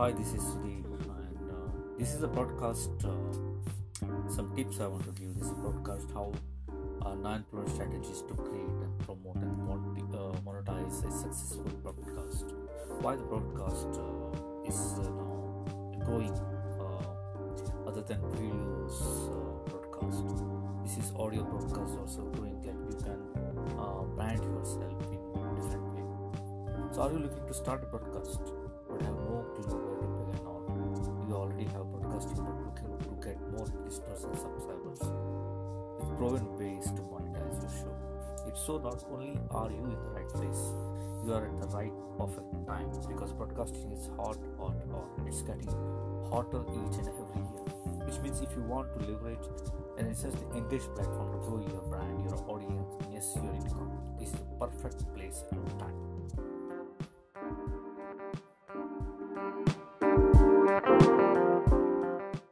Hi, this is Sudhi, and uh, this is a broadcast. Uh, some tips I want to give. This broadcast how uh, nine proven strategies to create and promote and uh, monetize a successful broadcast. Why the broadcast uh, is uh, now growing other than uh, broadcast. This is audio broadcast also growing. Like you can brand yourself in different way. So, are you looking to start a broadcast more listeners and subscribers proven ways to monetize your show. If so, not only are you in the right place, you are at the right perfect time because broadcasting is hot, hot, hot. It's getting hotter each and every year. Which means if you want to leverage an essentially engaged platform to grow your brand, your audience, yes, your income, this is the perfect place and time.